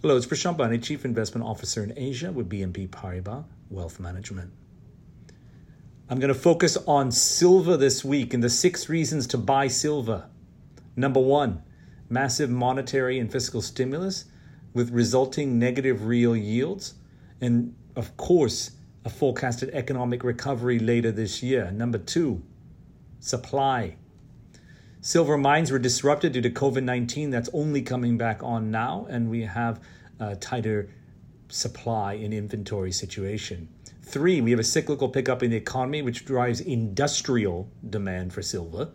Hello, it's Prashant Bhayani, Chief Investment Officer in Asia with BNP Paribas Wealth Management. I'm going to focus on silver this week and the six reasons to buy silver. Number one, massive monetary and fiscal stimulus with resulting negative real yields. And of course, a forecasted economic recovery later this year. Number two, supply. Silver mines were disrupted due to COVID 19. That's only coming back on now, and we have a tighter supply and inventory situation. Three, we have a cyclical pickup in the economy, which drives industrial demand for silver.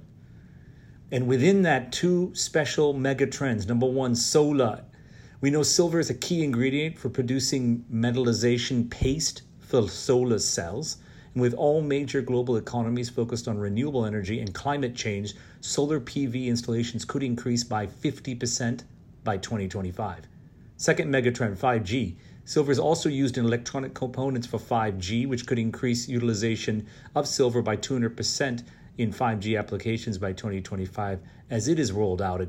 And within that, two special mega trends. Number one, solar. We know silver is a key ingredient for producing metallization paste for solar cells. And with all major global economies focused on renewable energy and climate change, solar PV installations could increase by 50% by 2025. Second megatrend 5G. Silver is also used in electronic components for 5G, which could increase utilization of silver by 200% in 5G applications by 2025 as it is rolled out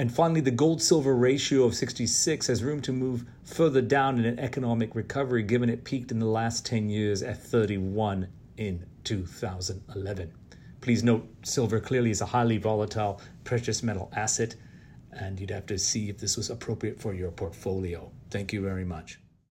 and finally, the gold silver ratio of 66 has room to move further down in an economic recovery, given it peaked in the last 10 years at 31 in 2011. Please note, silver clearly is a highly volatile precious metal asset, and you'd have to see if this was appropriate for your portfolio. Thank you very much.